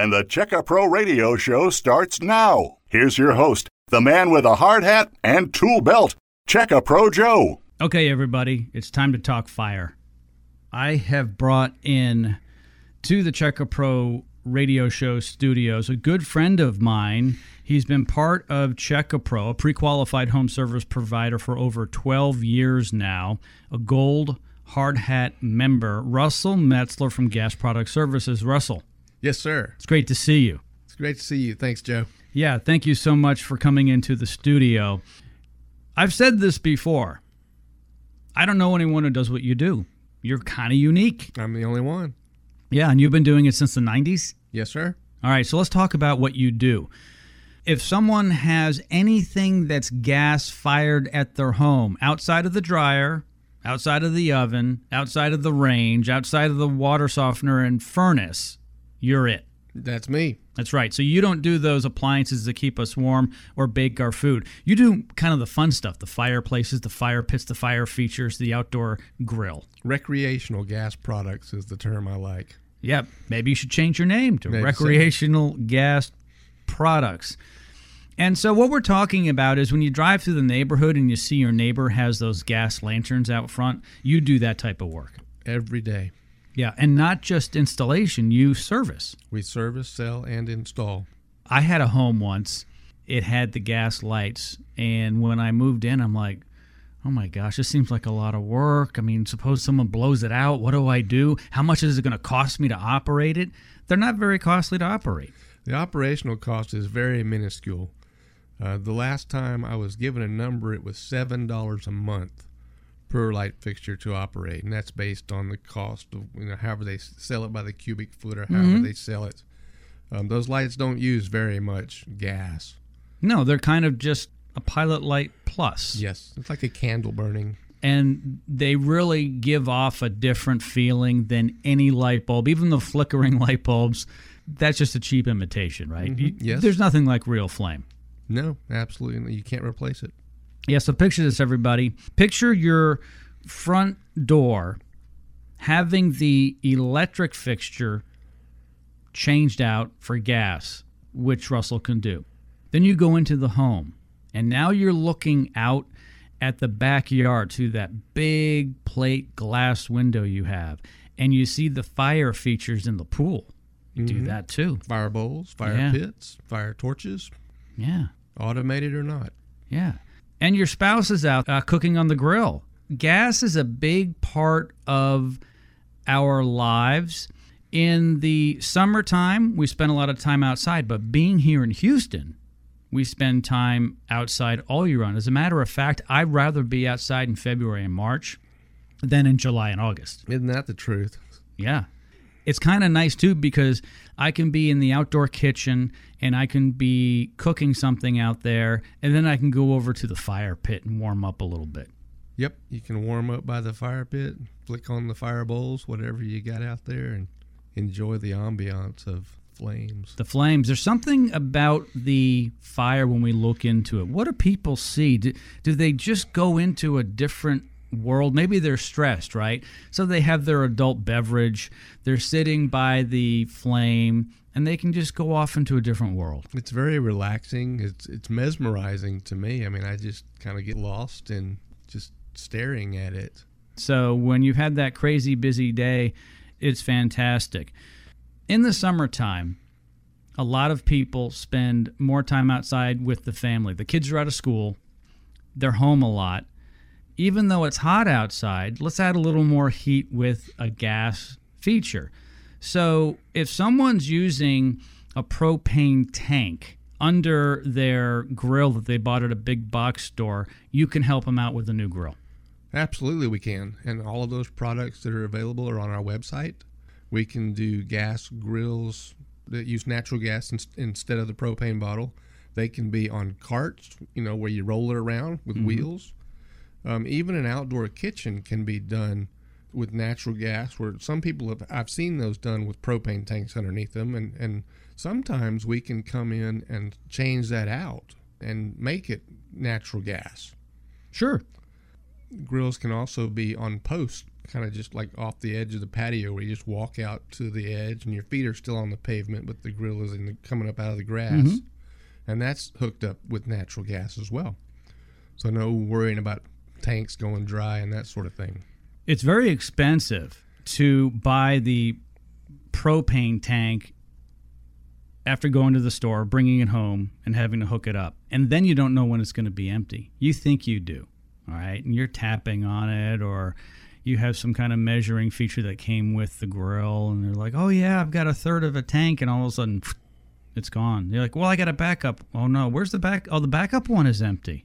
and the Check A Pro Radio Show starts now. Here's your host, the man with a hard hat and tool belt, Check A Pro Joe. Okay, everybody, it's time to talk fire. I have brought in to the Check A Pro radio show studios a good friend of mine. He's been part of Check A Pro, a pre qualified home service provider for over 12 years now, a gold hard hat member, Russell Metzler from Gas Product Services. Russell, Yes, sir. it's great to see you. It's great to see you. Thanks, Joe. Yeah, thank you so much for coming into the studio. I've said this before. I don't know anyone who does what you do. You're kind of unique. I'm the only one. Yeah, and you've been doing it since the 90s? Yes, sir. All right, so let's talk about what you do. If someone has anything that's gas fired at their home, outside of the dryer, outside of the oven, outside of the range, outside of the water softener and furnace, you're it. That's me. That's right. So you don't do those appliances that keep us warm or bake our food. You do kind of the fun stuff the fireplaces, the fire pits, the fire features, the outdoor grill. Recreational gas products is the term I like. Yep. Maybe you should change your name to Maybe so. recreational gas products. And so, what we're talking about is when you drive through the neighborhood and you see your neighbor has those gas lanterns out front, you do that type of work. Every day. Yeah. And not just installation, you service. We service, sell, and install. I had a home once. It had the gas lights, and when I moved in, I'm like, "Oh my gosh, this seems like a lot of work." I mean, suppose someone blows it out. What do I do? How much is it going to cost me to operate it? They're not very costly to operate. The operational cost is very minuscule. Uh, the last time I was given a number, it was $7 a month per light fixture to operate, and that's based on the cost of you know however they sell it by the cubic foot or however they sell it. Um, those lights don't use very much gas. No, they're kind of just a pilot light plus. Yes, it's like a candle burning. And they really give off a different feeling than any light bulb, even the flickering light bulbs. That's just a cheap imitation, right? You- yes. There's nothing like real flame. No, absolutely, you can't replace it. Yeah, so picture this, everybody. Picture your front door having the electric fixture changed out for gas, which Russell can do. Then you go into the home, and now you're looking out at the backyard to that big plate glass window you have, and you see the fire features in the pool. You do mm-hmm. that too. Fire bowls, fire Yeah. pits, fire torches, Yeah. automated or not. Yeah. And your spouse is out uh, cooking on the grill. Gas is a big part of our lives. In the summertime, we spend a lot of time outside, but being here in Houston, we spend time outside all year round. As a matter of fact, I'd rather be outside in February and March than in July and August. Isn't that the truth? Yeah. It's kind of nice too because I can be in the outdoor kitchen and I can be cooking something out there and then I can go over to the fire pit and warm up a little bit. Yep, you can warm up by the fire pit, flick on the fire bowls, whatever you got out there, and enjoy the ambiance of flames. The flames, there's something about the fire when we look into it. What do people see? Do, do they just go into a different world? Maybe they're stressed, right? So they have their adult beverage, they're sitting by the flame, and they can just go off into a different world. It's very relaxing. It's it's mesmerizing to me. I mean, I just kind of get lost in just staring at it. So when you've had that crazy busy day, it's fantastic. In the summertime, a lot of people spend more time outside with the family. The kids are out of school, they're home a lot. Even though it's hot outside, let's add a little more heat with a gas feature. So if someone's using a propane tank under their grill that they bought at a big box store, you can help them out with a new grill. Absolutely, we can. And all of those products that are available are on our website. We can do gas grills that use natural gas in, instead of the propane bottle. They can be on carts, you know, where you roll it around with mm-hmm. wheels. Um, even an outdoor kitchen can be done with natural gas. Where some people have, I've seen those done with propane tanks underneath them, and and sometimes we can come in and change that out and make it natural gas Sure. grills can also be on posts kind of just like off the edge of the patio where you just walk out to the edge and your feet are still on the pavement, but the grill is in the, coming up out of the grass. Mm-hmm. And that's hooked up with natural gas as well. So no worrying about tanks going dry and that sort of thing. It's very expensive to buy the propane tank after going to the store, bringing it home, and having to hook it up. And then you don't know when it's going to be empty. You think you do, all right? And you're tapping on it, or you have some kind of measuring feature that came with the grill, and they're like, oh, yeah, I've got a third of a tank, and all of a sudden, it's gone. You're like, well, I got a backup. Oh, no, where's the back? Oh, the backup one is empty.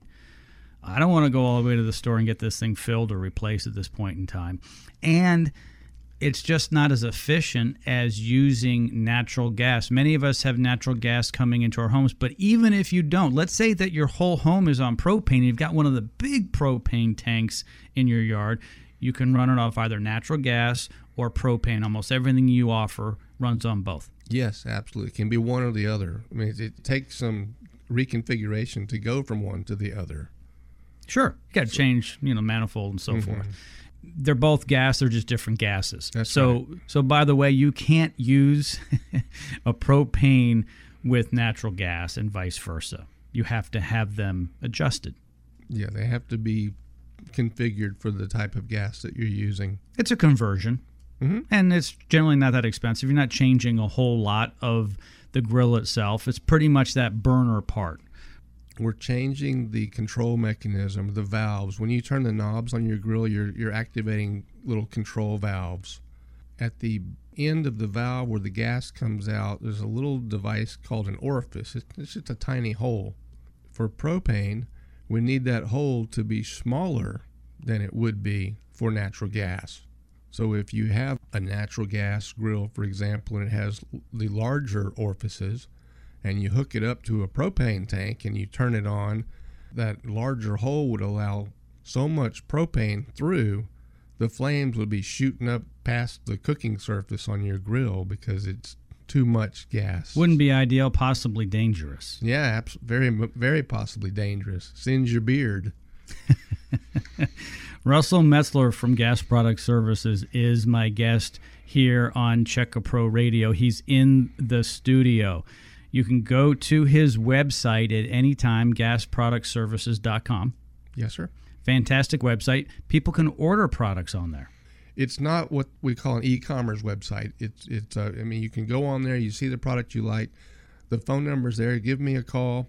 I don't want to go all the way to the store and get this thing filled or replaced at this point in time. And it's just not as efficient as using natural gas. Many of us have natural gas coming into our homes, but even if you don't, let's say that your whole home is on propane, and you've got one of the big propane tanks in your yard, you can run it off either natural gas or propane. Almost everything you offer runs on both. Yes, absolutely. It can be one or the other. I mean, it takes some reconfiguration to go from one to the other. Sure, you got to change, you know, manifold and so mm-hmm. forth. They're both gas; they're just different gases. That's so, right. so by the way, you can't use a propane with natural gas and vice versa. You have to have them adjusted. Yeah, they have to be configured for the type of gas that you're using. It's a conversion, mm-hmm. and it's generally not that expensive. You're not changing a whole lot of the grill itself. It's pretty much that burner part we're changing the control mechanism, the valves. When you turn the knobs on your grill, you're you're activating little control valves. At the end of the valve where the gas comes out, there's a little device called an orifice. It's, just a tiny hole. For propane, we need that hole to be smaller than it would be for natural gas. So if you have a natural gas grill, for example, and it has the larger orifices, and you hook it up to a propane tank and you turn it on, that larger hole would allow so much propane through, the flames would be shooting up past the cooking surface on your grill because it's too much gas. Wouldn't be ideal, possibly dangerous. Yeah, very, very possibly dangerous. Sins your beard. Russell Metzler from Gas Product Services is my guest here on Check A Pro Radio. He's in the studio. You can go to his website at any time, gasproductservices.com. Yes, sir. Fantastic website. People can order products on there. It's not what we call an e-commerce website. It's it's. Uh, I mean, you can go on there. You see the product you like. The phone number's there. Give me a call,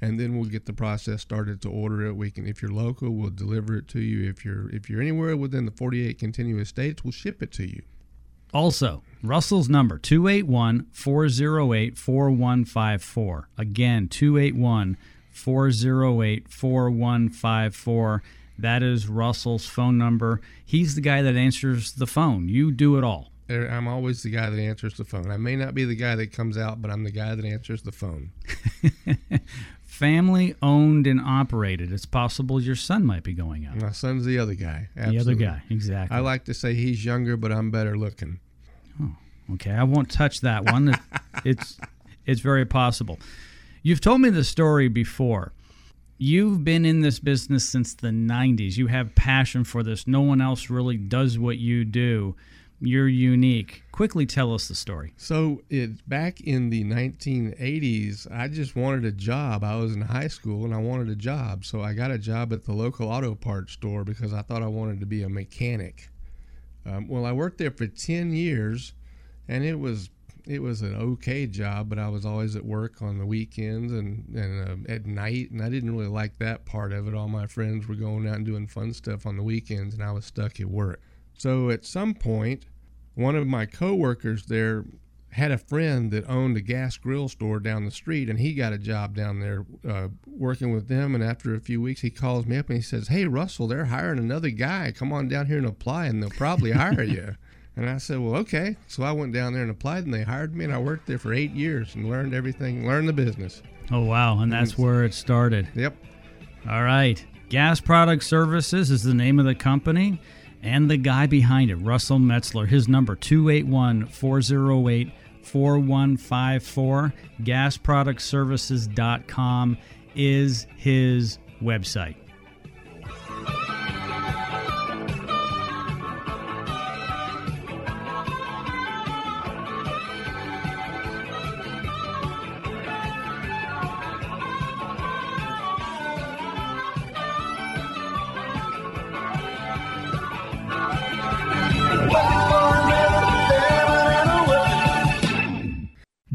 and then we'll get the process started to order it. We can, if you're local, we'll deliver it to you. If you're if you're anywhere within the 48 continuous states, we'll ship it to you. Also, Russell's number 281 408 4154. Again, 281 408 4154. That is Russell's phone number. He's the guy that answers the phone. You do it all. Er, I'm always the guy that answers the phone. I may not be the guy that comes out, but I'm the guy that answers the phone. Family owned and operated. It's possible your son might be going out. My son's the other guy. Absolutely. The other guy, exactly. I like to say he's younger, but I'm better looking. Oh, okay. I won't touch that one. it's it's very possible. You've told me the story before. You've been in this business since the 90s. You have passion for this. No one else really does what you do. You're unique. Quickly tell us the story. So, it back in the 1980s, I just wanted a job. I was in high school and I wanted a job. So, I got a job at the local auto parts store because I thought I wanted to be a mechanic. Um, well, I worked there for 10 years, and it was it was an okay job, but I was always at work on the weekends and and uh, at night, and I didn't really like that part of it. All my friends were going out and doing fun stuff on the weekends, and I was stuck at work. So at some point, one of my coworkers there had a friend that owned a gas grill store down the street, and he got a job down there uh, working with them. And after a few weeks, he calls me up and he says, "Hey, Russell, they're hiring another guy. Come on down here and apply, and they'll probably hire you." And I said, "Well, okay." So I went down there and applied, and they hired me, and I worked there for eight years and learned everything, learned the business. Oh wow! And that's where it started. Yep. All right. Gas Product Services is the name of the company and the guy behind it, Russell Metzler. His number 281 408 4154. GasProductServices.com is his website.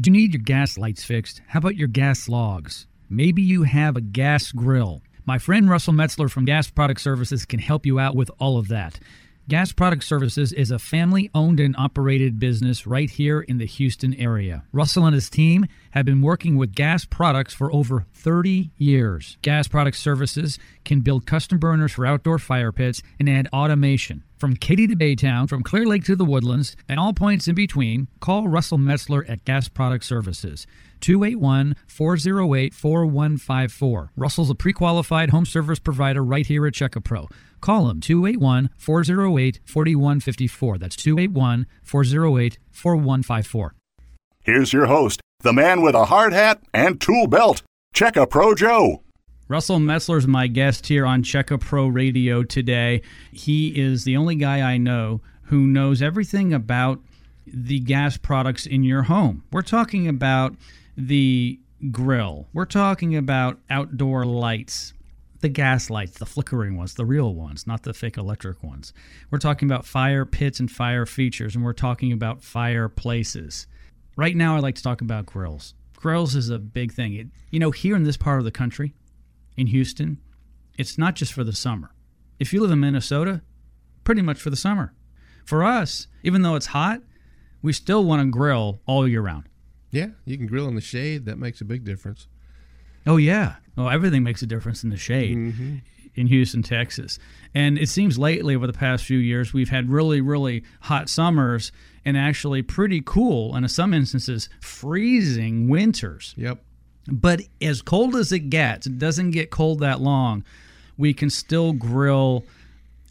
Do you need your gas lights fixed? How about your gas logs? Maybe you have a gas grill. My friend Russell Metzler from Gas Product Services can help you out with all of that. Gas Product Services is a family owned and operated business right here in the Houston area. Russell and his team have been working with gas products for over 30 years. Gas Product Services can build custom burners for outdoor fire pits and add automation. From Katy to Baytown, from Clear Lake to the Woodlands, and all points in between, call Russell Metzler at Gas Product Services. 281 408 4154. Russell's a pre qualified home service provider right here at Checkapro. Call him 281 408 4154. That's 281 408 4154. Here's your host, the man with a hard hat and tool belt, Check A Pro Joe. Russell Metzler is my guest here on Check A Pro Radio today. He is the only guy I know who knows everything about the gas products in your home. We're talking about the grill. We're talking about outdoor lights, the gas lights, the flickering ones, the real ones, not the fake electric ones. We're talking about fire pits and fire features, and we're talking about fireplaces. Right now, I'd like to talk about grills. Grills is a big thing. It, you know, here in this part of the country, in Houston, it's not just for the summer. If you live in Minnesota, pretty much for the summer. For us, even though it's hot, we still want to grill all year round. Yeah, you can grill in the shade. That makes a big difference. Oh yeah. Well, everything makes a difference in the shade Mm-hmm. In Houston, Texas. And it seems lately over the past few years we've had really really hot summers and actually pretty cool and in some instances freezing winters. Yep. But as cold as it gets, it doesn't get cold that long. We can still grill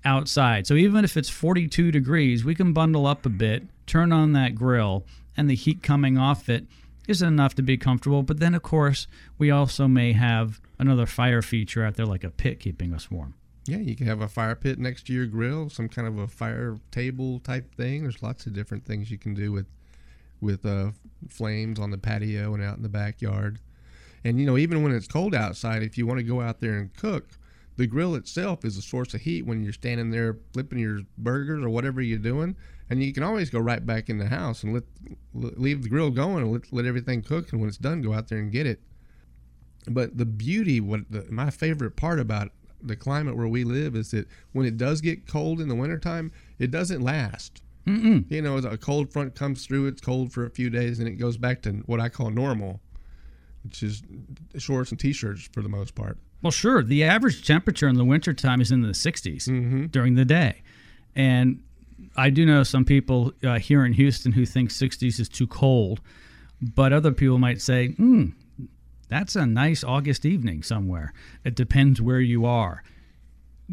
outside. So even if it's 42 degrees, we can bundle up a bit, turn on that grill, and the heat coming off it isn't enough to be comfortable. But then, of course, we also may have another fire feature out there, like a pit keeping us warm. Yeah, you can have a fire pit next to your grill, some kind of a fire table type thing. There's lots of different things you can do with with uh, flames on the patio and out in the backyard. And you know, even when it's cold outside, if you want to go out there and cook, the grill itself is a source of heat when you're standing there flipping your burgers or whatever you're doing. And you can always go right back in the house and let leave the grill going and let, let everything cook. And when it's done, go out there and get it. But the beauty, what the, my favorite part about the climate where we live is that when it does get cold in the wintertime, it doesn't last. Mm-mm. You know, a cold front comes through, it's cold for a few days, and it goes back to what I call normal, which is shorts and t-shirts for the most part. Well, sure. The average temperature in the wintertime is in the 60s Mm-hmm. during the day. And I do know some people uh, here in Houston who think 60s is too cold, but other people might say, hmm, that's a nice August evening somewhere. It depends where you are.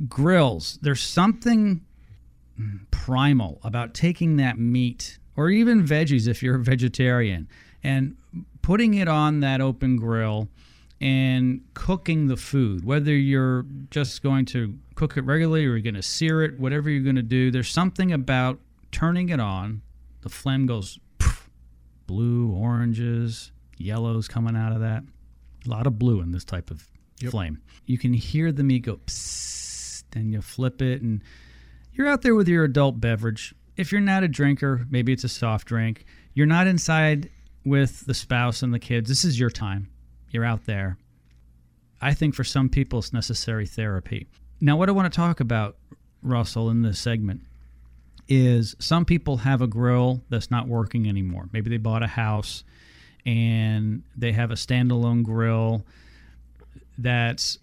Grills, there's something primal about taking that meat or even veggies if you're a vegetarian and putting it on that open grill and cooking the food, whether you're just going to cook it regularly or you're going to sear it, whatever you're going to do, there's something about turning it on. The flame goes poof, blue, oranges, yellows coming out of that. A lot of blue in this type of Yep. flame. You can hear the meat go psst, and you flip it, and you're out there with your adult beverage. If you're not a drinker, maybe it's a soft drink. You're not inside with the spouse and the kids. This is your time. You're out there. I think for some people it's necessary therapy. Now, what I want to talk about, Russell, in this segment is some people have a grill that's not working anymore. Maybe they bought a house and they have a standalone grill that's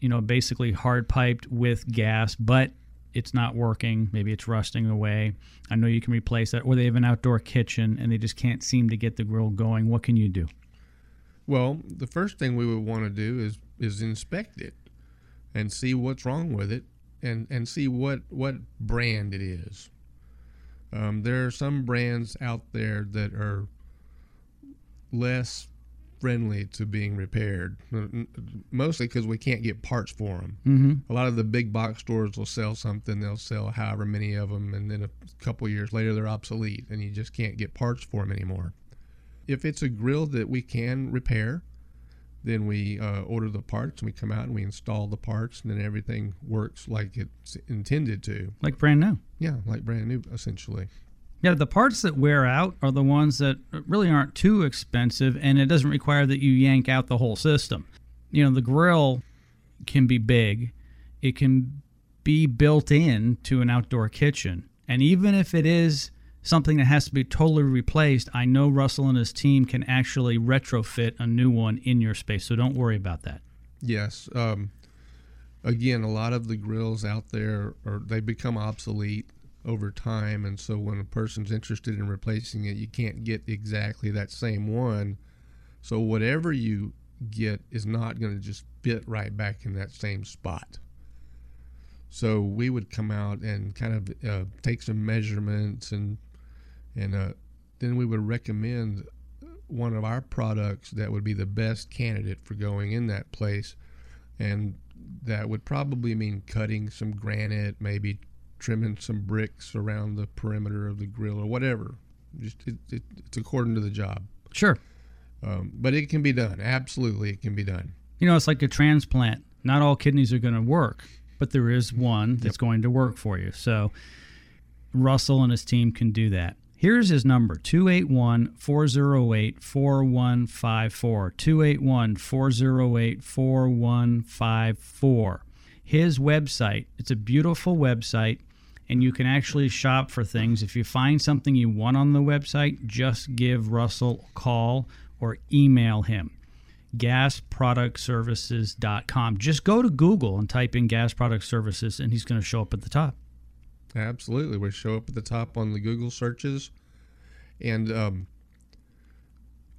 you know basically hard piped with gas but it's not working. Maybe it's rusting away. I know you can replace that or they have an outdoor kitchen and they just can't seem to get the grill going. What can you do? Well, the first thing we would want to do is is inspect it and see what's wrong with it and and see what what brand it is. Um, there are some brands out there that are less friendly to being repaired, m- mostly because we can't get parts for them. mm-hmm. A lot of the big box stores will sell something, they'll sell however many of them, and then a couple years later they're obsolete, and you just can't get parts for them anymore. If it's a grill that we can repair, then we uh, order the parts and we come out and we install the parts, and then everything works like it's intended to. like brand new Yeah, like brand new essentially. Yeah, the parts that wear out are the ones that really aren't too expensive, and it doesn't require that you yank out the whole system. You know, the grill can be big, it can be built in to an outdoor kitchen, and even if it is something that has to be totally replaced, I know Russell and his team can actually retrofit a new one in your space, so don't worry about that. Yes. Um, again, a lot of the grills out there are they become obsolete over time, and so when a person's interested in replacing it, you can't get exactly that same one. So whatever you get is not going to just fit right back in that same spot. So we would come out and kind of uh, take some measurements and and uh, then we would recommend one of our products that would be the best candidate for going in that place, and that would probably mean cutting some granite, maybe trimming some bricks around the perimeter of the grill or whatever. Just it, it, it's according to the job. Sure. Um, but it can be done. Absolutely, it can be done. You know, it's like a transplant. Not all kidneys are going to work, but there is one that's yep. going to work for you. So Russell and his team can do that. Here's his number 281 408 4154. 281 408 4154. His website, it's a beautiful website, and you can actually shop for things. If you find something you want on the website, just give Russell a call or email him. GasProductServices.com. Just go to Google and type in Gas Product Services, and he's going to show up at the top. Absolutely. We show up at the top on the Google searches. And um,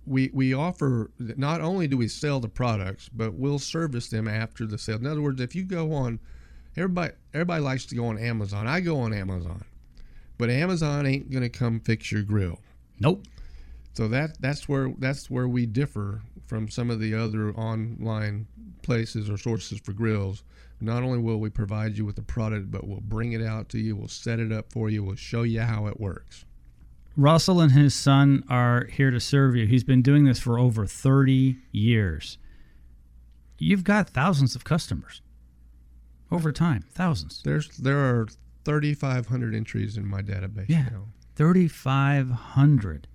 we, we offer not only do we sell the products, but we'll service them after the sale. In other words, if you go on, everybody everybody likes to go on Amazon. I go on Amazon, but Amazon ain't gonna come fix your grill. Nope. So that that's where that's where we differ from some of the other online places or sources for grills. Not only will we provide you with the product, but we'll bring it out to you, we'll set it up for you, we'll show you how it works. Russell and his son are here to serve you. He's been doing this for over 30 years. You've got thousands of customers over time, thousands. There's there are 3,500 entries in my database yeah, now. 3,500.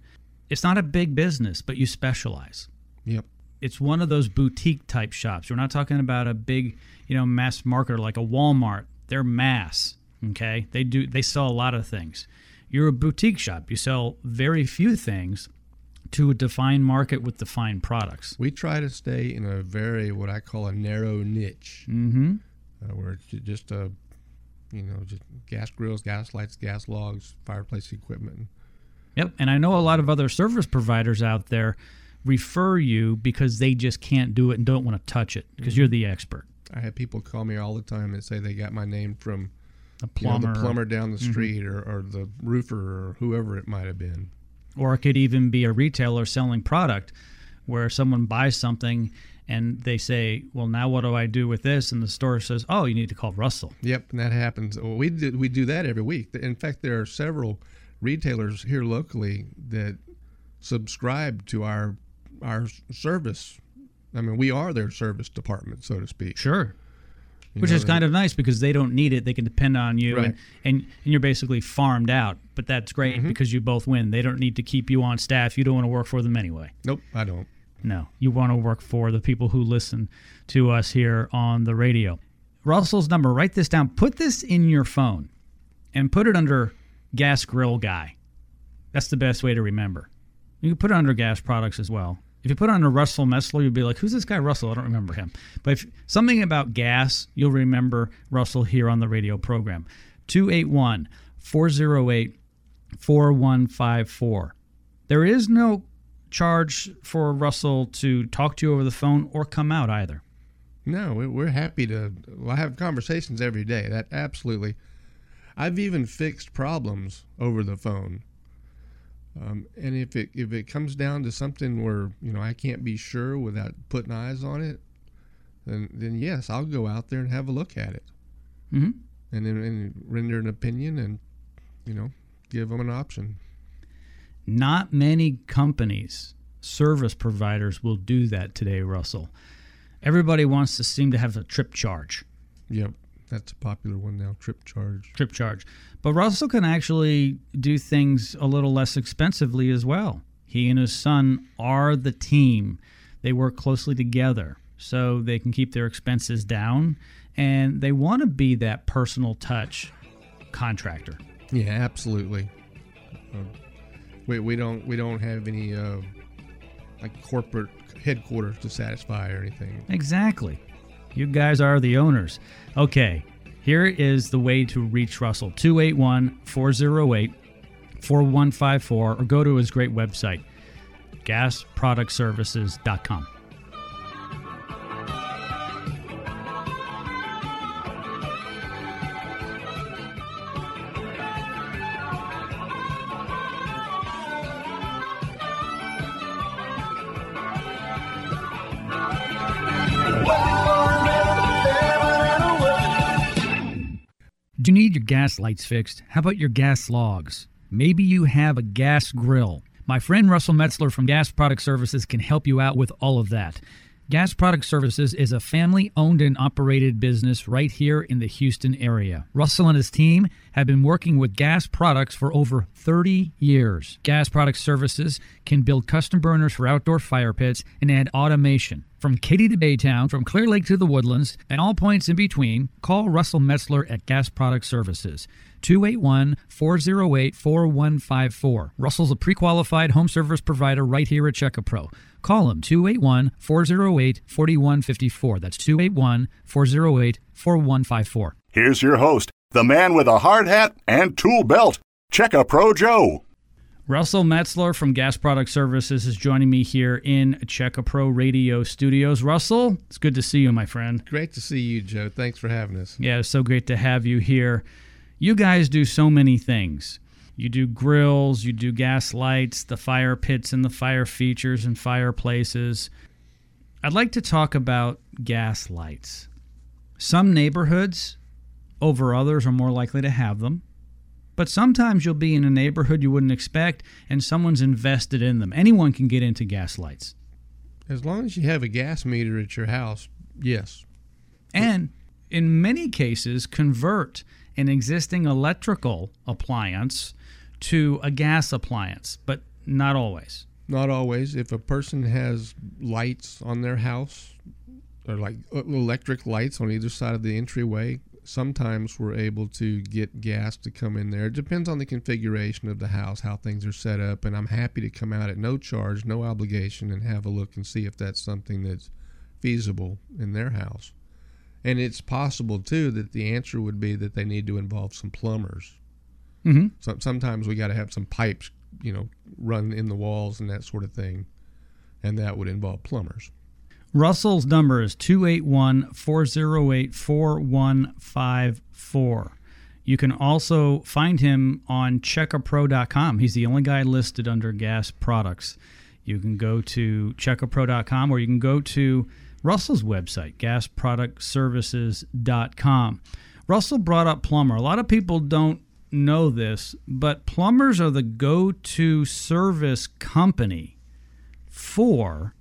It's not a big business, but you specialize. Yep. It's one of those boutique type shops. We're not talking about a big, you know, mass marketer like a Walmart. They're mass. Okay, they do they sell a lot of things. You're a boutique shop. You sell very few things to a defined market with defined products. We try to stay in a very what I call a narrow niche. Mm-hmm. Uh, we're just a, you know, just gas grills, gas lights, gas logs, fireplace equipment. Yep, and I know a lot of other service providers out there refer you because they just can't do it and don't want to touch it because mm-hmm. you're the expert. I have people call me all the time and say they got my name from a plumber, you know, the plumber down the mm-hmm. street, mm-hmm. or, or the roofer, or whoever it might have been. Or it could even be a retailer selling product, where someone buys something and they say, "Well, now what do I do with this?" And the store says, "Oh, you need to call Russell." Yep, and that happens. Well, we do, we do that every week. In fact, there are several retailers here locally that subscribe to our our service. I mean, we are their service department, so to speak. Sure. You Which know, is kind of nice because they don't need it; they can depend on you, right. and, and and you're basically farmed out. But that's great mm-hmm. because you both win. They don't need to keep you on staff. You don't want to work for them anyway. Nope, I don't. No, you want to work for the people who listen to us here on the radio. Russell's number. Write this down. Put this in your phone, and put it under Gas Grill Guy. That's the best way to remember. You can put it under Gas Products as well. If you put it under Russell Metzler, you'd be like, "Who's this guy Russell?" I don't remember him. But if something about gas, you'll remember Russell here on the radio program. 281 408 4154. There is no charge for Russell to talk to you over the phone or come out either. No, we're happy to. I have conversations every day. That absolutely. I've even fixed problems over the phone um, and if it if it comes down to something where you know I can't be sure without putting eyes on it, then then yes, I'll go out there and have a look at it, mm-hmm. and then and render an opinion and you know give them an option. Not many companies, service providers will do that today, Russell. Everybody wants to seem to have a trip charge. Yep. That's a popular one now. Trip charge. Trip charge. But Russell can actually do things a little less expensively as well. He and his son are the team. They work closely together so they can keep their expenses down and they want to be that personal touch contractor. Yeah, absolutely. Uh, we, we don't we don't have any uh, like corporate headquarters to satisfy or anything. Exactly. You guys are the owners. Okay, here is the way to reach Russell 281 408 4154 or go to his great website, gasproductservices.com. lights fixed? How about your gas logs? Maybe you have a gas grill. My friend Russell Metzler from Gas Product Services can help you out with all of that. Gas Product Services is a family owned and operated business right here in the Houston area. Russell and his team have been working with gas products for over 30 years. Gas Product Services can build custom burners for outdoor fire pits and add automation. From Katy to Baytown, from Clear Lake to the Woodlands, and all points in between, call Russell Metzler at Gas Product Services. 281 408 4154. Russell's a pre qualified home service provider right here at Checkapro. Call him 281 408 4154. That's 281 408 4154. Here's your host, the man with a hard hat and tool belt, Checkapro Joe. Russell Metzler from Gas Product Services is joining me here in Checkapro Radio Studios. Russell, it's good to see you, my friend. Great to see you, Joe. Thanks for having us. Yeah, it's so great to have you here. You guys do so many things. You do grills, you do gas lights, the fire pits and the fire features and fireplaces. I'd like to talk about gas lights. Some neighborhoods over others are more likely to have them. But sometimes you'll be in a neighborhood you wouldn't expect and someone's invested in them. Anyone can get into gas lights. As long as you have a gas meter at your house, yes. And in many cases, convert an existing electrical appliance to a gas appliance, but not always. Not always. If a person has lights on their house, or like uh, electric lights on either side of the entryway, sometimes we're able to get gas to come in there. It depends on the configuration of the house, how things are set up, and I'm happy to come out at no charge, no obligation, and have a look and see if that's something that's feasible in their house. And it's possible too that the answer would be that they need to involve some plumbers. Mm-hmm. So, sometimes we got to have some pipes, you know, run in the walls and that sort of thing, and that would involve plumbers. Russell's number is 281 408 4154. You can also find him on checkapro.com. He's the only guy listed under gas products. You can go to checkapro.com or you can go to Russell's website, gasproductservices.com. Russell brought up plumber. A lot of people don't know this, but plumbers are the go to service company for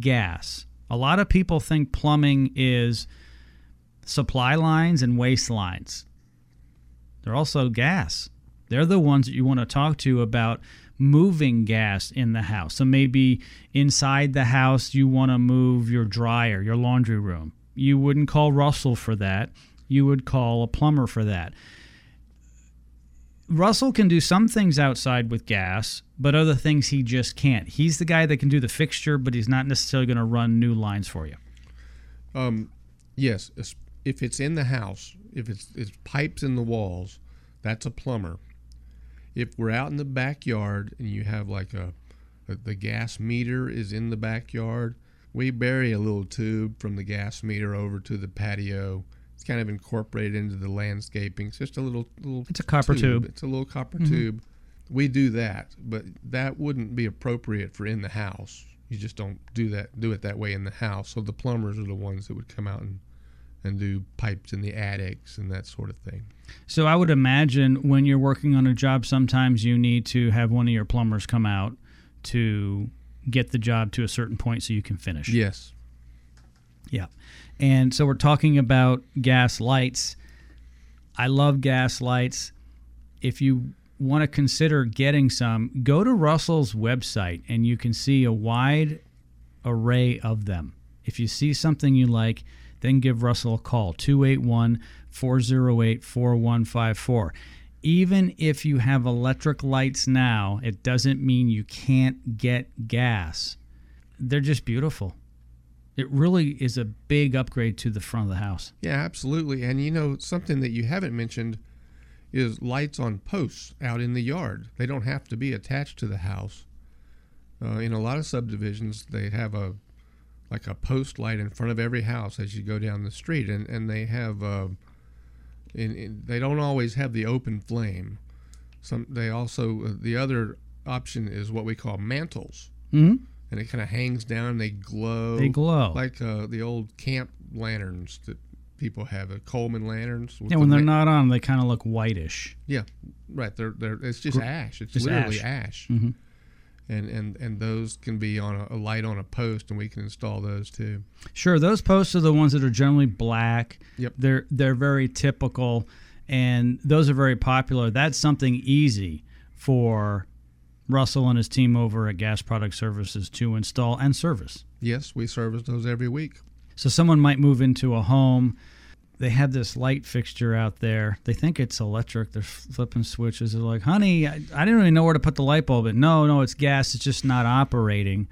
gas. A lot of people think plumbing is supply lines and waste lines. They're also gas. They're the ones that you want to talk to about moving gas in the house. So maybe inside the house you want to move your dryer, your laundry room. You wouldn't call Russell for that. You would call a plumber for that. Russell can do some things outside with gas, but other things he just can't. He's the guy that can do the fixture, but he's not necessarily going to run new lines for you. Um, yes, if it's in the house, if it's, it's pipes in the walls, that's a plumber. If we're out in the backyard and you have like a, a the gas meter is in the backyard, we bury a little tube from the gas meter over to the patio kind of incorporated into the landscaping. It's just a little little. It's a copper tube. tube. It's a little copper mm-hmm. tube. We do that, but that wouldn't be appropriate for in the house. You just don't do that. Do it that way in the house. So the plumbers are the ones that would come out and and do pipes in the attics and that sort of thing. So I would imagine when you're working on a job, sometimes you need to have one of your plumbers come out to get the job to a certain point so you can finish. Yes. Yeah. And so we're talking about gas lights. I love gas lights. If you want to consider getting some, go to Russell's website and you can see a wide array of them. If you see something you like, then give Russell a call 281 408 4154. Even if you have electric lights now, it doesn't mean you can't get gas. They're just beautiful. It really is a big upgrade to the front of the house. Yeah, absolutely. And you know, something that you haven't mentioned is lights on posts out in the yard. They don't have to be attached to the house. Uh, in a lot of subdivisions, they have a like a post light in front of every house as you go down the street, and and they have uh, in, in, they don't always have the open flame. Some they also uh, the other option is what we call mantles, Mm-hmm. And it kind of hangs down. and They glow. They glow. like uh, the old camp lanterns that people have, uh, Coleman lanterns. yeah, when the they're not on, they kind of look whitish. Yeah, right. They're they're it's just Gr- ash. It's just literally ash. ash. Mhm. And and and those can be on a, a light on a post, and we can install those too. Sure, those posts are the ones that are generally black. Yep. They're they're very typical, and those are very popular. That's something easy for Russell and his team over at Gas Product Services to install and service. Yes, we service those every week. So someone might move into a home. They have this light fixture out there. They think it's electric. They're flipping switches. They're like, honey, I, I didn't really know where to put the light bulb But No, no, it's gas. It's just not operating.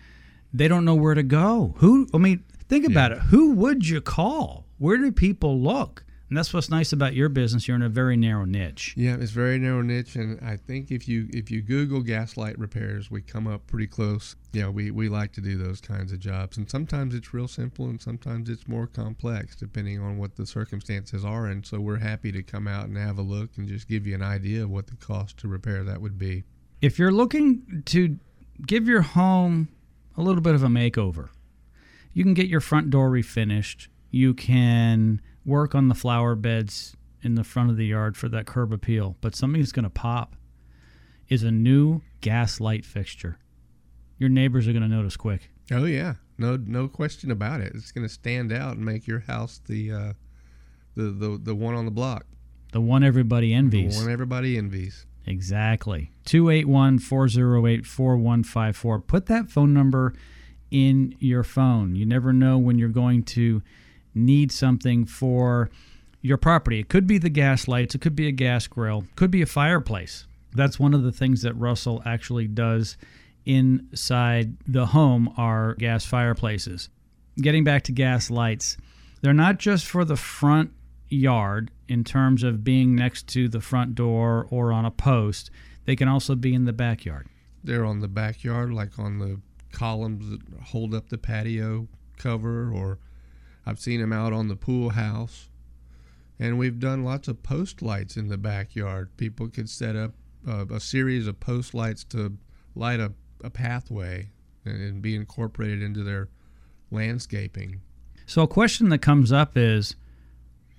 They don't know where to go. Who, I mean, think about it. Who would you call? Where do people look? And that's what's nice about your business. You're in a very narrow niche. Yeah, it's very narrow niche, and I think if you if you Google gaslight repairs, we come up pretty close. Yeah, we we like to do those kinds of jobs, and sometimes it's real simple, and sometimes it's more complex, depending on what the circumstances are. And so we're happy to come out and have a look and just give you an idea of what the cost to repair that would be. if you're looking to give your home a little bit of a makeover, you can get your front door refinished. You can work on the flower beds in the front of the yard for that curb appeal. But something that's going to pop is a new gas light fixture. Your neighbors are going to notice quick. Oh yeah, no no question about it. It's going to stand out and make your house the uh, the the the one on the block, The one everybody envies. the one everybody envies. Exactly. 281 408 4154. Put that phone number in your phone. You never know when you're going to need something for your property. It could be the gas lights, it could be a gas grill, could be a fireplace. That's one of the things that Russell actually does inside the home are gas fireplaces. Getting back to gas lights, they're not just for the front yard in terms of being next to the front door or on a post. They can also be in the backyard. They're on the backyard, like on the columns that hold up the patio cover, or I've seen them out on the pool house. And we've done lots of post lights in the backyard. People could set up uh, a series of post lights to light a, a pathway and, and be incorporated into their landscaping. So a question that comes up is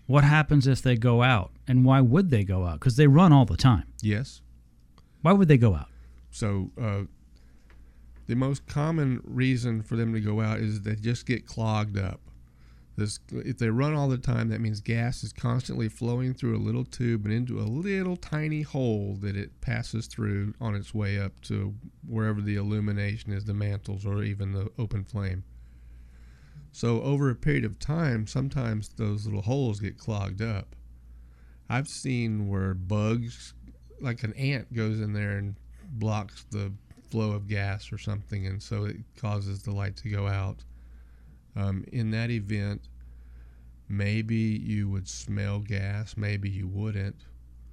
what happens if they go out and why would they go out? Because they run all the time. Yes. Why would they go out? So uh, the most common reason for them to go out is they just get clogged up. This, if they run all the time, that means gas is constantly flowing through a little tube and into a little tiny hole that it passes through on its way up to wherever the illumination is, the mantles or even the open flame. So over a period of time, sometimes those little holes get clogged up. I've seen where bugs, like an ant, goes in there and blocks the flow of gas or something, and so it causes the light to go out. Um, in that event, maybe you would smell gas, maybe you wouldn't.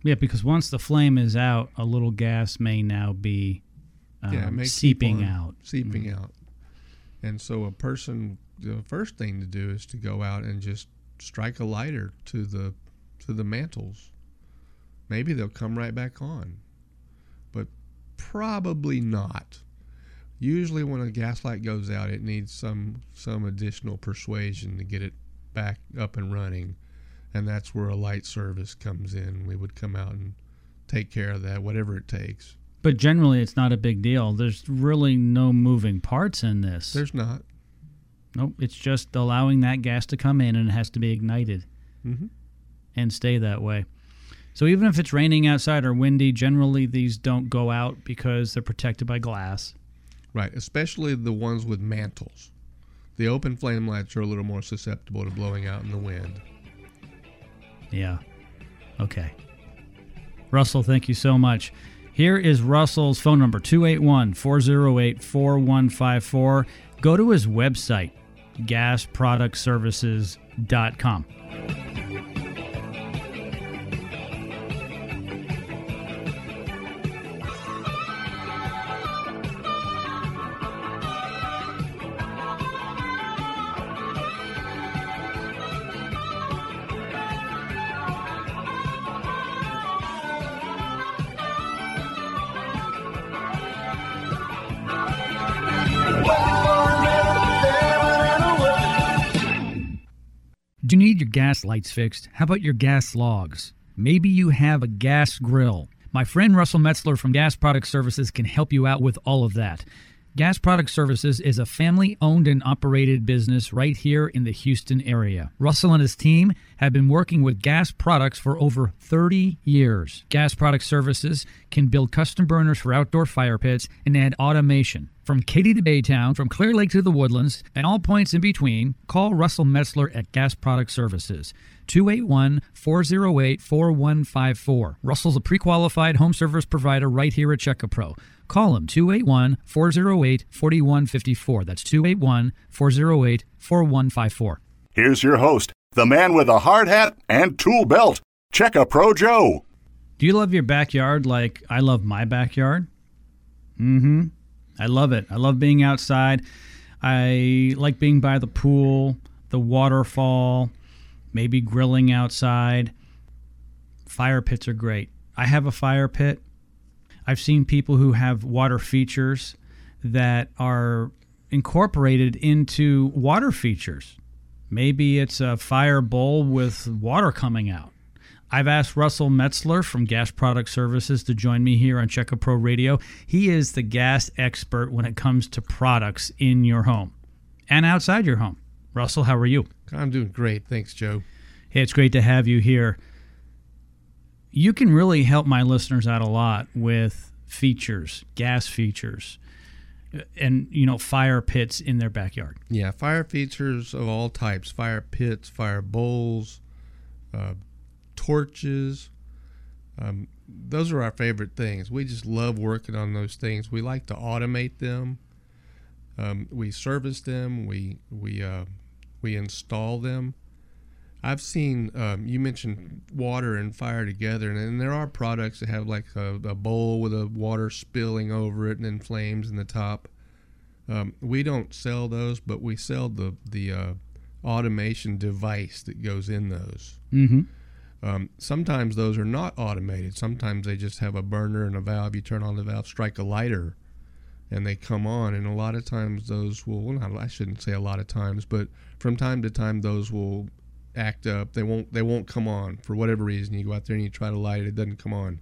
Yeah, because once the flame is out, a little gas may now be um, yeah, it may keep seeping out. Seeping out. And so a person, the first thing to do is to go out and just strike a lighter to the to the mantles. Maybe they'll come right back on, but probably not. Usually, when a gas light goes out, it needs some some additional persuasion to get it back up and running, and that's where a light service comes in. We would come out and take care of that, whatever it takes. But generally, it's not a big deal. There's really no moving parts in this. There's not. Nope. It's just allowing that gas to come in and it has to be ignited Mm-hmm. and stay that way. So even if it's raining outside or windy, generally these don't go out because they're protected by glass. Right, especially the ones with mantles. The open flame lights are a little more susceptible to blowing out in the wind. Yeah. Okay. Russell, thank you so much. Here is Russell's phone number 281 408 4154. Go to his website, gasproductservices.com. lights fixed? How about your gas logs? Maybe you have a gas grill. My friend Russell Metzler from Gas Product Services can help you out with all of that. Gas Product Services is a family owned and operated business right here in the Houston area. Russell and his team have been working with gas products for over 30 years. Gas Product Services can build custom burners for outdoor fire pits and add automation. From Katy to Baytown, from Clear Lake to the Woodlands, and all points in between, call Russell Metzler at Gas Product Services. 281 408 4154. Russell's a pre qualified home service provider right here at Checkapro. Call him 281 408 4154. That's 281 408 4154. Here's your host, the man with a hard hat and tool belt, Check a Pro Joe. Do you love your backyard like I love my backyard? Mm hmm. I love it. I love being outside. I like being by the pool, the waterfall, maybe grilling outside. Fire pits are great. I have a fire pit. I've seen people who have water features that are incorporated into water features. Maybe it's a fire bowl with water coming out. I've asked Russell Metzler from Gas Product Services to join me here on Check Pro Radio. He is the gas expert when it comes to products in your home and outside your home. Russell, how are you? I'm doing great. Thanks, Joe. Hey, it's great to have you here. You can really help my listeners out a lot with features, gas features, and you know, fire pits in their backyard. Yeah, fire features of all types fire pits, fire bowls, uh, torches. Um, those are our favorite things. We just love working on those things. We like to automate them. Um, we service them. We we uh, we install them. I've seen um, you mentioned water and fire together, and, and there are products that have like a, a, bowl with a water spilling over it and then flames in the top. Um, we don't sell those, but we sell the the uh, automation device that goes in those. Mm-hmm. Um, sometimes those are not automated. Sometimes they just have a burner and a valve. You turn on the valve, strike a lighter, and they come on. And a lot of times those will, well, not, I shouldn't say a lot of times, but from time to time those will act up. They won't they won't come on for whatever reason. You go out there and you try to light it, it doesn't come on.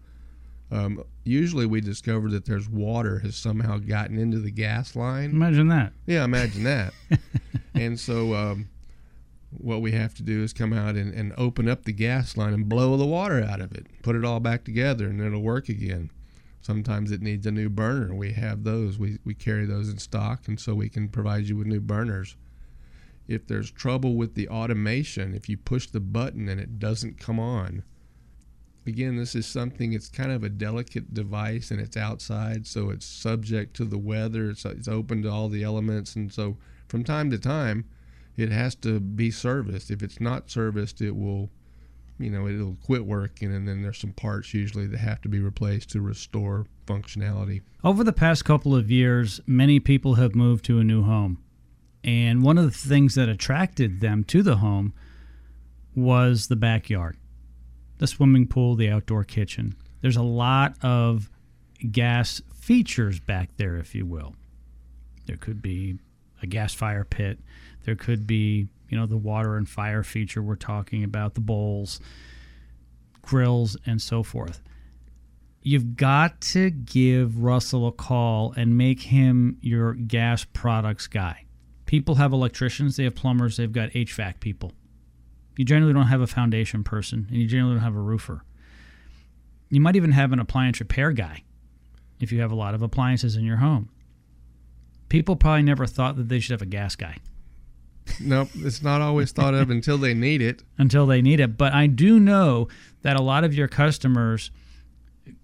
Um, usually we discover that there's water has somehow gotten into the gas line. Imagine that. Yeah, imagine that. and so um, what we have to do is come out and, and open up the gas line and blow the water out of it, put it all back together, and it'll work again. Sometimes it needs a new burner. We have those. We, we carry those in stock, and so we can provide you with new burners. If there's trouble with the automation, if you push the button and it doesn't come on, again, this is something, it's kind of a delicate device and it's outside, so it's subject to the weather, it's, it's open to all the elements, and so from time to time, it has to be serviced. If it's not serviced, it will, you know, it'll quit working, and then there's some parts usually that have to be replaced to restore functionality. Over the past couple of years, many people have moved to a new home. And one of the things that attracted them to the home was the backyard, the swimming pool, the outdoor kitchen. There's a lot of gas features back there, if you will. There could be a gas fire pit. There could be, you know, the water and fire feature we're talking about, the bowls, grills, and so forth. You've got to give Russell a call and make him your gas products guy People have electricians, they have plumbers, they've got HVAC people. You generally don't have a foundation person, and you generally don't have a roofer. You might even have an appliance repair guy if you have a lot of appliances in your home. People probably never thought that they should have a gas guy Nope, it's not always thought of until they need it. until they need it. But I do know that a lot of your customers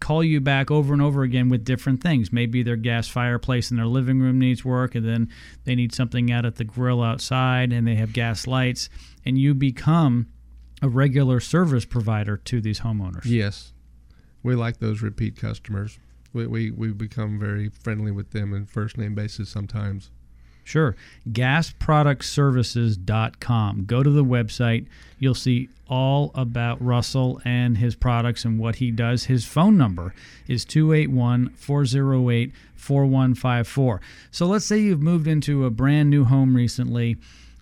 call you back over and over again with different things. Maybe their gas fireplace in their living room needs work, and then they need something out at the grill outside, and they have gas lights, and you become a regular service provider to these homeowners. Yes, we like those repeat customers. We we we become very friendly with them in first name basis sometimes. Sure. Gasproductservices.com. Go to the website. You'll see all about Russell and his products and what he does. His phone number is 281 408 4154. So let's say you've moved into a brand new home recently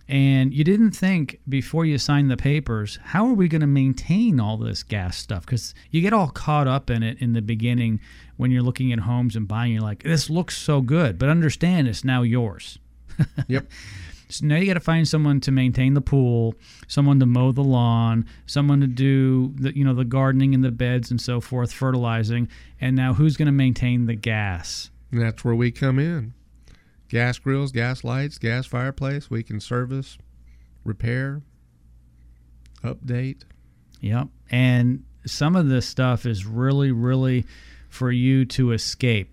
and you didn't think before you signed the papers, how are we going to maintain all this gas stuff? Because you get all caught up in it in the beginning when you're looking at homes and buying. You're like, this looks so good, but understand it's now yours. Yep. So now you got to find someone to maintain the pool, someone to mow the lawn, someone to do the you know the gardening and the beds and so forth, fertilizing, and now who's going to maintain the gas? And that's where we come in. Gas grills, gas lights, gas fireplace. We can service, repair, update. Yep. And some of this stuff is really, really for you to escape.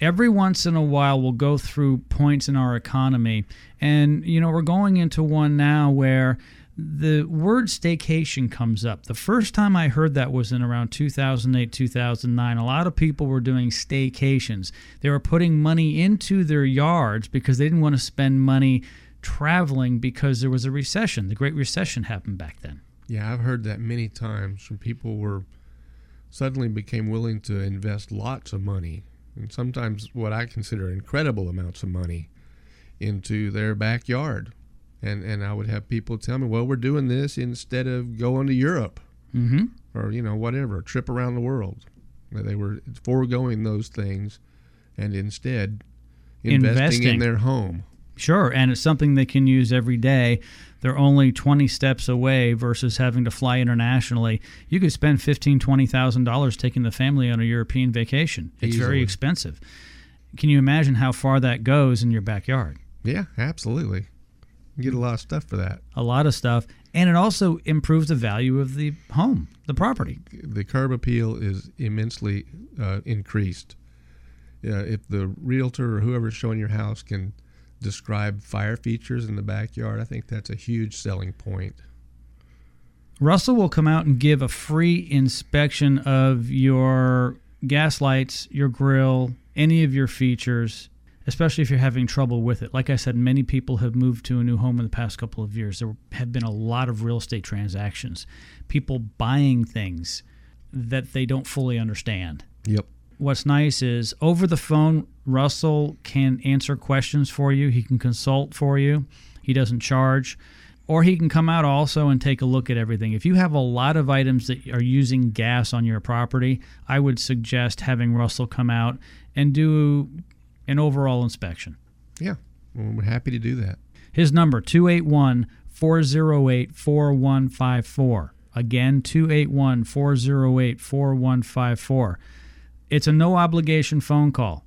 Every once in a while, we'll go through points in our economy. And, you know, we're going into one now where the word staycation comes up. The first time I heard that was in around 2008, 2009. A lot of people were doing staycations. They were putting money into their yards because they didn't want to spend money traveling because there was a recession. The Great Recession happened back then. Yeah, I've heard that many times when people were suddenly became willing to invest lots of money and sometimes what I consider incredible amounts of money into their backyard. And and I would have people tell me, "Well, we're doing this instead of going to Europe." Mm-hmm. Or you know, whatever, a trip around the world. They were foregoing those things and instead investing, Investing. in their home. Sure, and it's something they can use every day. They're only 20 steps away versus having to fly internationally. You could spend fifteen, twenty thousand dollars taking the family on a European vacation. It's very expensive. Can you imagine how far that goes in your backyard? Yeah, absolutely. You get a lot of stuff for that. A lot of stuff, and it also improves the value of the home, the property. the curb appeal is immensely uh, increased. Uh, if the realtor or whoever's showing your house can describe fire features in the backyard, I think that's a huge selling point. Russell will come out and give a free inspection of your gas lights, your grill, any of your features, especially if you're having trouble with it. Like I said, many people have moved to a new home in the past couple of years. There have been a lot of real estate transactions, people buying things that they don't fully understand. Yep. What's nice is over the phone, Russell can answer questions for you. He can consult for you. He doesn't charge. Or he can come out also and take a look at everything. If you have a lot of items that are using gas on your property, I would suggest having Russell come out and do an overall inspection. Yeah. Well, we're happy to do that. His number 281 408 4154. Again, 281 408 4154. It's a no obligation phone call.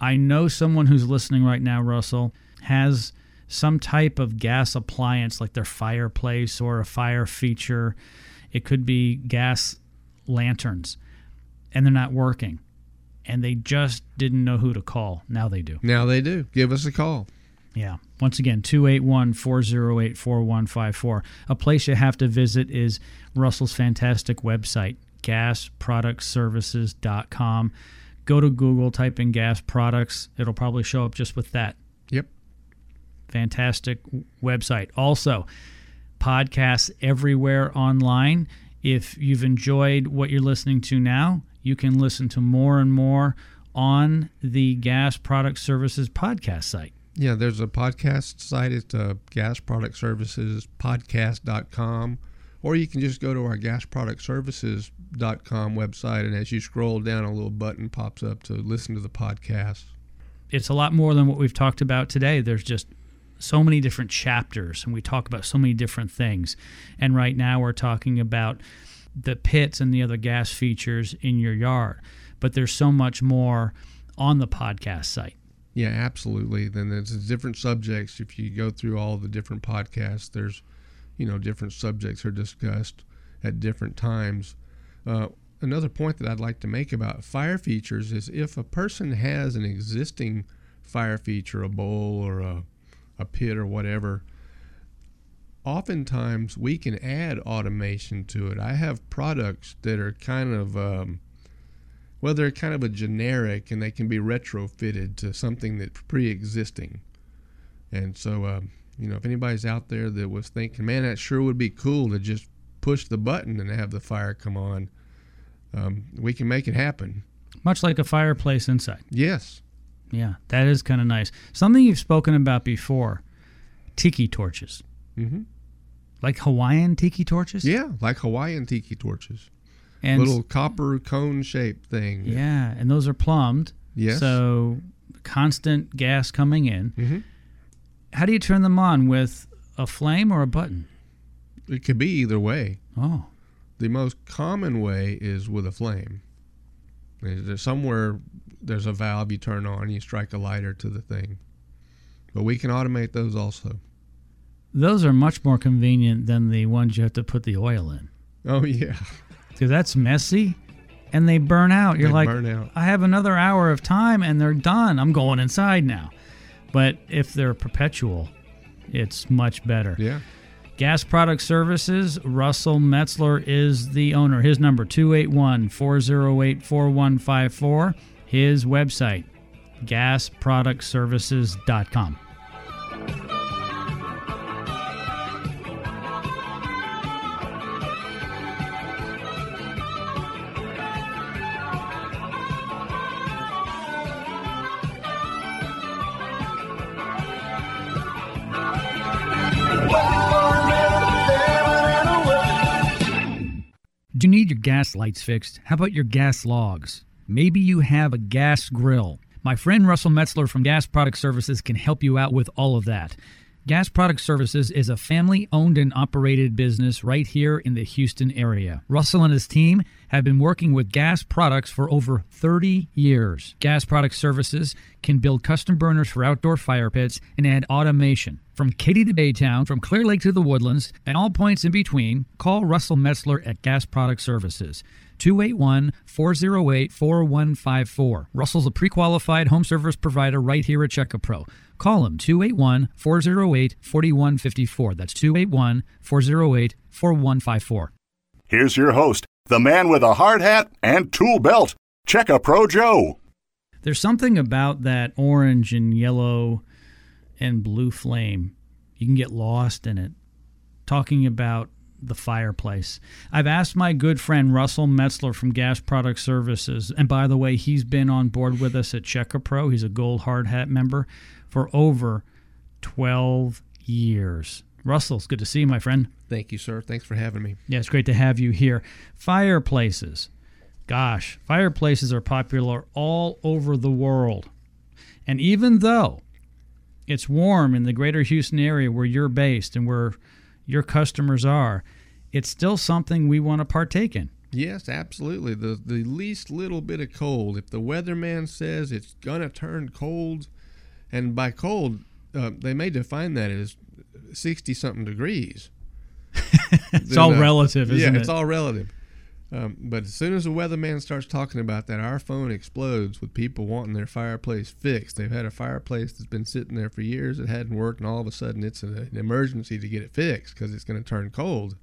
I know someone who's listening right now, Russell, has some type of gas appliance like their fireplace or a fire feature. It could be gas lanterns, and they're not working. And they just didn't know who to call. Now they do. Now they do. Give us a call. Yeah. Once again, 281 408 4154. A place you have to visit is Russell's fantastic website, gasproductservices.com. Go to Google, type in gas products. It'll probably show up just with that. Yep. Fantastic website. Also, podcasts everywhere online. If you've enjoyed what you're listening to now, you can listen to more and more on the Gas Product Services podcast site. Yeah, there's a podcast site. It's uh, gasproductservicespodcast.com. Or you can just go to our gasproductservices.com website, and as you scroll down, a little button pops up to listen to the podcast. it's a lot more than what we've talked about today. There's just so many different chapters, and we talk about so many different things. And right now, we're talking about the pits and the other gas features in your yard. But there's so much more on the podcast site. Yeah, absolutely. Then there's different subjects. If you go through all the different podcasts, there's, you know, different subjects are discussed at different times. Uh, another point that I'd like to make about fire features is if a person has an existing fire feature, a bowl or a, a pit or whatever, oftentimes we can add automation to it. I have products that are kind of, um, well, they're kind of a generic and they can be retrofitted to something that's pre existing. And so, uh, you know, if anybody's out there that was thinking, man, that sure would be cool to just push the button and have the fire come on, um, we can make it happen. Much like a fireplace inside. Yes. Yeah, that is kind of nice. Something you've spoken about before tiki torches. Mm-hmm. Like Hawaiian tiki torches? Yeah, like Hawaiian tiki torches. And Little copper cone shaped thing. Yeah, and those are plumbed. Yes. So constant gas coming in. Mhm. How do you turn them on with a flame or a button? It could be either way. Oh, The most common way is with a flame. There's somewhere there's a valve you turn on, you strike a lighter to the thing. But we can automate those also. those are much more convenient than the ones you have to put the oil in. Oh yeah, Because that's messy and they burn out. You're They like, out. I have another hour of time and they're done. I'm going inside now. But if they're perpetual, it's much better. yeah. Gas Product Services, Russell Metzler is the owner. His number 281-408-4154. His website gasproductservices.com. Do you need your gas lights fixed? How about your gas logs? Maybe you have a gas grill. My friend Russell Metzler from Gas Product Services can help you out with all of that. Gas Product Services is a family owned and operated business right here in the Houston area. Russell and his team have been working with gas products for over 30 years. Gas Product Services can build custom burners for outdoor fire pits and add automation. From Katy to Baytown, from Clear Lake to the Woodlands, and all points in between, call Russell Metzler at Gas Product Services. 281 408 4154. Russell's a pre qualified home service provider right here at Checka Pro. Call him 281 408 4154. That's 281 408 4154. Here's your host, the man with a hard hat and tool belt, Check a Pro Joe. There's something about that orange and yellow and blue flame. You can get lost in it. Talking about the fireplace. I've asked my good friend Russell Metzler from Gas Product Services, and by the way, he's been on board with us at Check A Pro. He's a gold hard hat member for over 12 years. Russell, it's good to see you, my friend. Thank you, sir. Thanks for having me. Yeah, it's great to have you here. Fireplaces. Gosh, fireplaces are popular all over the world. And even though it's warm in the greater Houston area where you're based and where your customers are, it's still something we want to partake in. Yes, absolutely. The the least little bit of cold. If the weatherman says it's gonna turn cold, and by cold, uh, they may define that as sixty something degrees. It's all relative, isn't yeah, it? it's all relative. Um, but as soon as the weatherman starts talking about that, our phone explodes with people wanting their fireplace fixed. They've had a fireplace that's been sitting there for years. It hadn't worked, and all of a sudden it's an, an emergency to get it fixed because it's going to turn cold.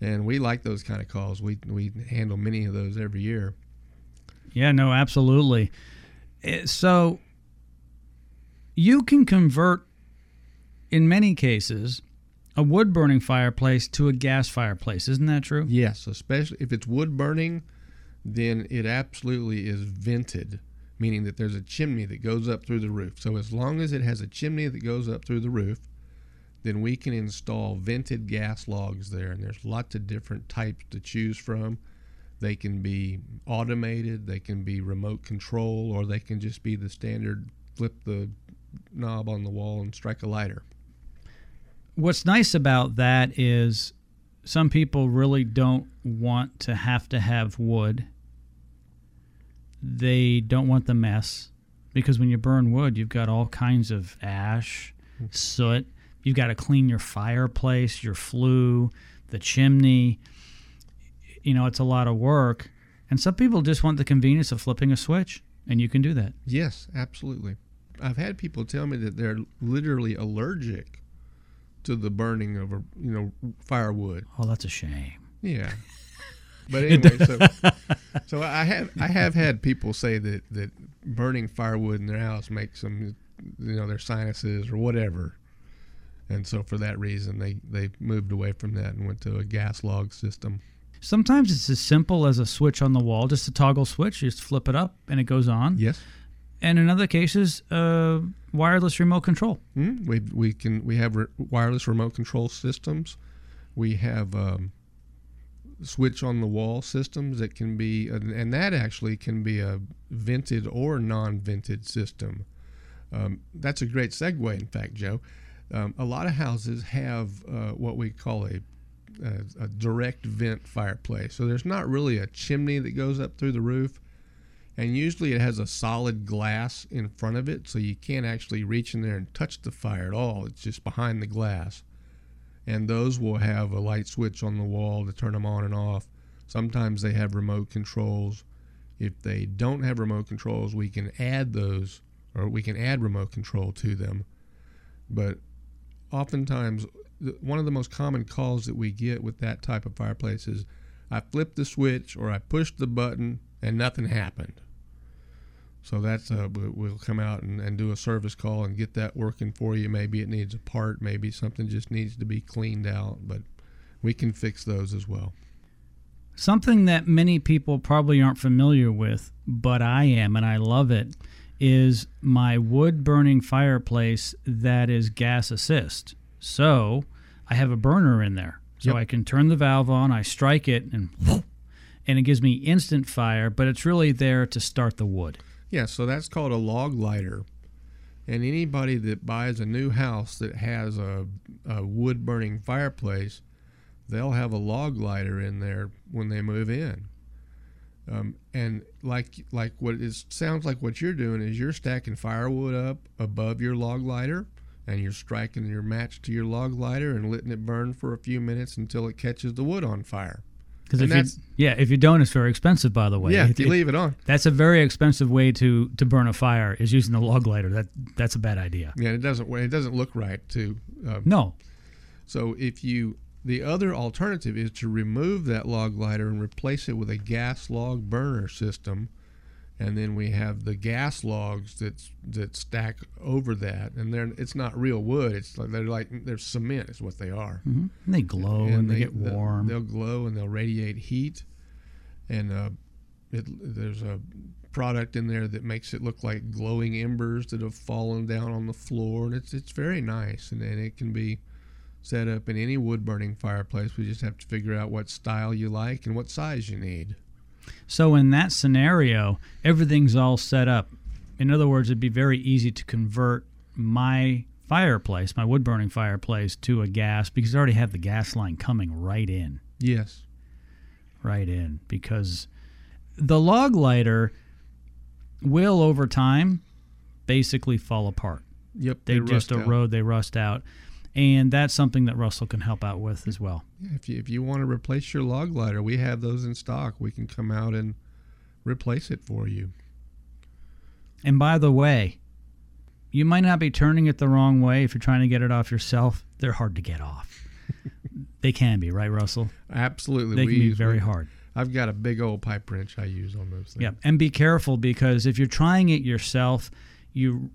And we like those kind of calls. We we handle many of those every year. Yeah, no, absolutely. Eh, So you can convert, in many cases, a wood burning fireplace to a gas fireplace. Isn't that true? Yes, especially if it's wood burning, then it absolutely is vented, meaning that there's a chimney that goes up through the roof. So as long as it has a chimney that goes up through the roof, then we can install vented gas logs there. And there's lots of different types to choose from. They can be automated, they can be remote control, or they can just be the standard flip the knob on the wall and strike a lighter. What's nice about that is some people really don't want to have to have wood. They don't want the mess because when you burn wood, you've got all kinds of ash, soot. You've got to clean your fireplace, your flue, the chimney. You know, it's a lot of work. And some people just want the convenience of flipping a switch, and you can do that. Yes, absolutely. I've had people tell me that they're literally allergic to the burning of a you know firewood. Oh, that's a shame. Yeah. But anyway, so so I have I have had people say that that burning firewood in their house makes them you know their sinuses or whatever. And so for that reason they they moved away from that and went to a gas log system. Sometimes it's as simple as a switch on the wall, just a toggle switch. You just flip it up and it goes on. Yes. And in other cases, uh, wireless remote control. Mm, we we can we have re- wireless remote control systems. We have um, switch on the wall systems that can be and, that actually can be a vented or non-vented system. Um, that's a great segue, in fact, Joe. Um, a lot of houses have uh, what we call a, a a direct vent fireplace. So there's not really a chimney that goes up through the roof and usually it has a solid glass in front of it so you can't actually reach in there and touch the fire at all. It's just behind the glass. And those will have a light switch on the wall to turn them on and off. Sometimes they have remote controls. If they don't have remote controls we can add those or we can add remote control to them. But oftentimes one of the most common calls that we get with that type of fireplace is I flipped the switch or I pushed the button and nothing happened. So that's uh, we- we'll come out and, and do a service call and get that working for you. Maybe it needs a part, maybe something just needs to be cleaned out, but we can fix those as well. Something that many people probably aren't familiar with, but I am, and I love it, is my wood burning fireplace that is gas assist. So I have a burner in there. So Yep. I can turn the valve on, I strike it, and and it gives me instant fire, but it's really there to start the wood. Yeah, so that's called a log lighter. And anybody that buys a new house that has a, a wood burning fireplace, they'll have a log lighter in there when they move in. Um, and like like what it sounds like what you're doing is you're stacking firewood up above your log lighter and you're striking your match to your log lighter and letting it burn for a few minutes until it catches the wood on fire. Because if you, yeah, if you don't, it's very expensive. By the way, yeah, if you it- leave it on. that's a very expensive way to to burn a fire is using the log lighter. That that's a bad idea. Yeah, it doesn't it doesn't look right to. Um, No, So if you the other alternative is to remove that log lighter and replace it with a gas log burner system, and then we have the gas logs that that stack over that, and they're it's not real wood. It's like they're like they're cement is what they are. hmm And they glow and, they, get they'll- warm. They'll glow and they'll radiate heat, and uh, it, there's a product in there that makes it look like glowing embers that have fallen down on the floor, and it's it's very nice, and, and it can be set up in any wood burning fireplace. We just have to figure out what style you like and what size you need. So in that scenario, everything's all set up. In other words, it'd be very easy to convert my fireplace, my wood burning fireplace, to a gas because I already have the gas line coming right in, Yes. right in. Because the log lighter will, over time, basically fall apart. Yep. They, rust just out. erode, they rust out. And that's something that Russell can help out with as well. Yeah, If you if you want to replace your log lighter, we have those in stock. We can come out and replace it for you. And by the way, you might not be turning it the wrong way if you're trying to get it off yourself. They're hard to get off. they can be, right, Russell? Absolutely. They we can be very hard. I've got a big old pipe wrench I use on those things. Yeah, and be careful because if you're trying it yourself, you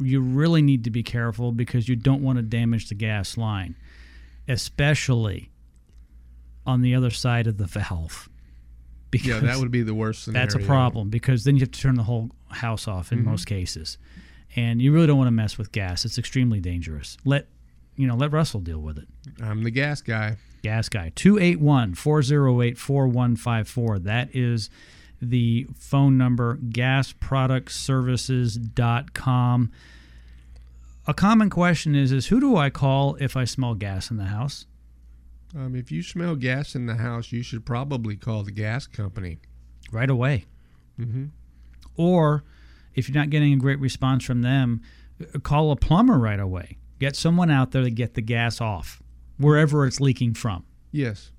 you really need to be careful because you don't want to damage the gas line, especially on the other side of the valve. Because Yeah, that would be the worst scenario. That's a problem because then you have to turn the whole house off in Mm-hmm. most cases, and you really don't want to mess with gas. It's extremely dangerous. Let you know. Let Russell deal with it. I'm the gas guy. Gas guy 281 408 4154. That is the phone number gasproductservices.com. A common question is is who do I call if I smell gas in the house? Um, if you smell gas in the house, you should probably call the gas company. Right away. Mm-hmm. Or if you're not getting a great response from them, call a plumber right away. Get someone out there to get the gas off wherever it's leaking from. Yes.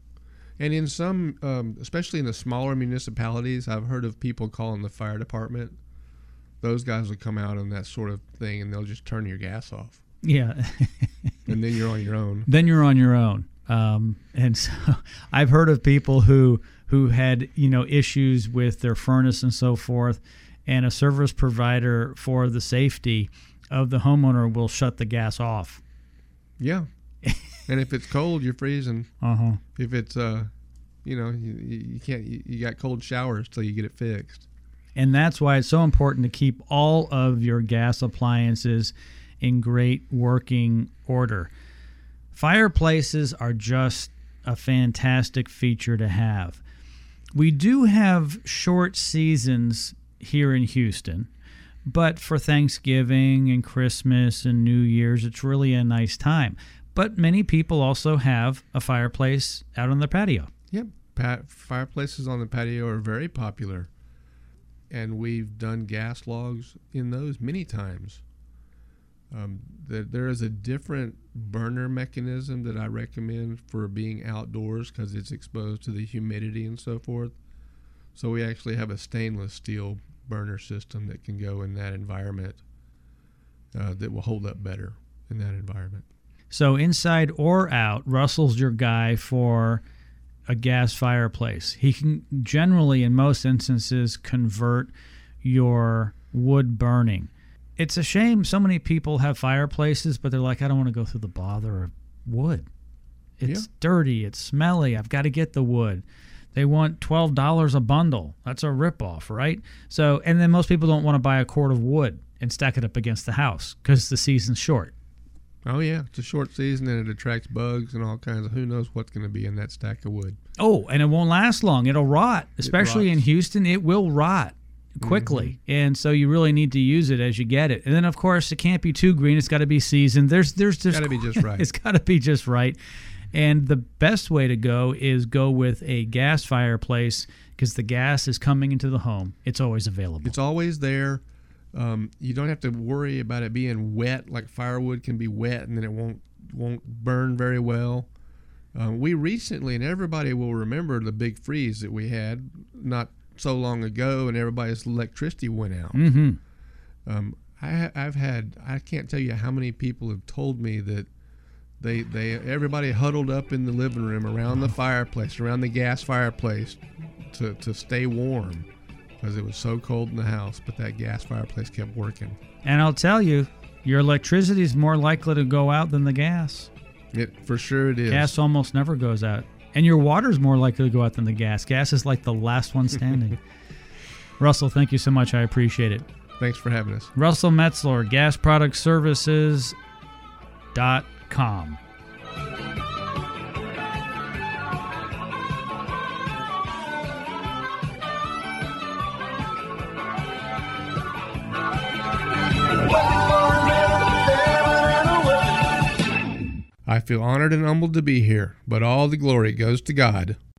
And in some, um, especially in the smaller municipalities, I've heard of people calling the fire department. Those guys will come out on that sort of thing and they'll just turn your gas off. Yeah. and then you're on your own. Then you're on your own. Um, and so I've heard of people who who had you know issues with their furnace and so forth, and a service provider for the safety of the homeowner will shut the gas off. Yeah. And if it's cold, you're freezing. Uh huh. If it's uh, you know, you, you can't. You, you got cold showers till you get it fixed. And that's why it's so important to keep all of your gas appliances in great working order. Fireplaces are just a fantastic feature to have. We do have short seasons here in Houston, but for Thanksgiving and Christmas and New Year's, it's really a nice time. But many people also have a fireplace out on their patio. Yep. Fireplaces on the patio are very popular. And we've done gas logs in those many times. Um, there, there is a different burner mechanism that I recommend for being outdoors because it's exposed to the humidity and so forth. So we actually have a stainless steel burner system that can go in that environment uh, that will hold up better in that environment. So inside or out, Russell's your guy for a gas fireplace. He can generally, in most instances, convert your wood burning it's a shame so many people have fireplaces, but they're like, I don't want to go through the bother of wood. It's yeah. dirty. It's smelly. I've got to get the wood. They want twelve dollars a bundle. That's a ripoff, right? So, and then most people don't want to buy a cord of wood and stack it up against the house because the season's short. Oh yeah, it's a short season and it attracts bugs and all kinds of. Who knows what's going to be in that stack of wood? Oh, and it won't last long. It'll rot, especially it in Houston. It will rot quickly. Mm-hmm. And so you really need to use it as you get it. And then of course it can't be too green. It's got to be seasoned. There's there's just got to be just right. It's got to be just right. And the best way to go is go with a gas fireplace because the gas is coming into the home. It's always available. It's always there. Um, you don't have to worry about it being wet like firewood can be wet and then it won't won't burn very well. Um, we recently, and everybody will remember the big freeze that we had not so long ago, and everybody's electricity went out. Mm-hmm. Um, I, I've had I can't tell you how many people have told me that they they everybody huddled up in the living room around the fireplace, around the gas fireplace, to to stay warm because it was so cold in the house. But that gas fireplace kept working. And I'll tell you, your electricity is more likely to go out than the gas. It for sure it is. Gas almost never goes out. And your water is more likely to go out than the gas. Gas is like the last one standing. Russell, thank you so much. I appreciate it. Thanks for having us. Russell Metzler, gasproductservices.com. I feel honored and humbled to be here, but all the glory goes to God.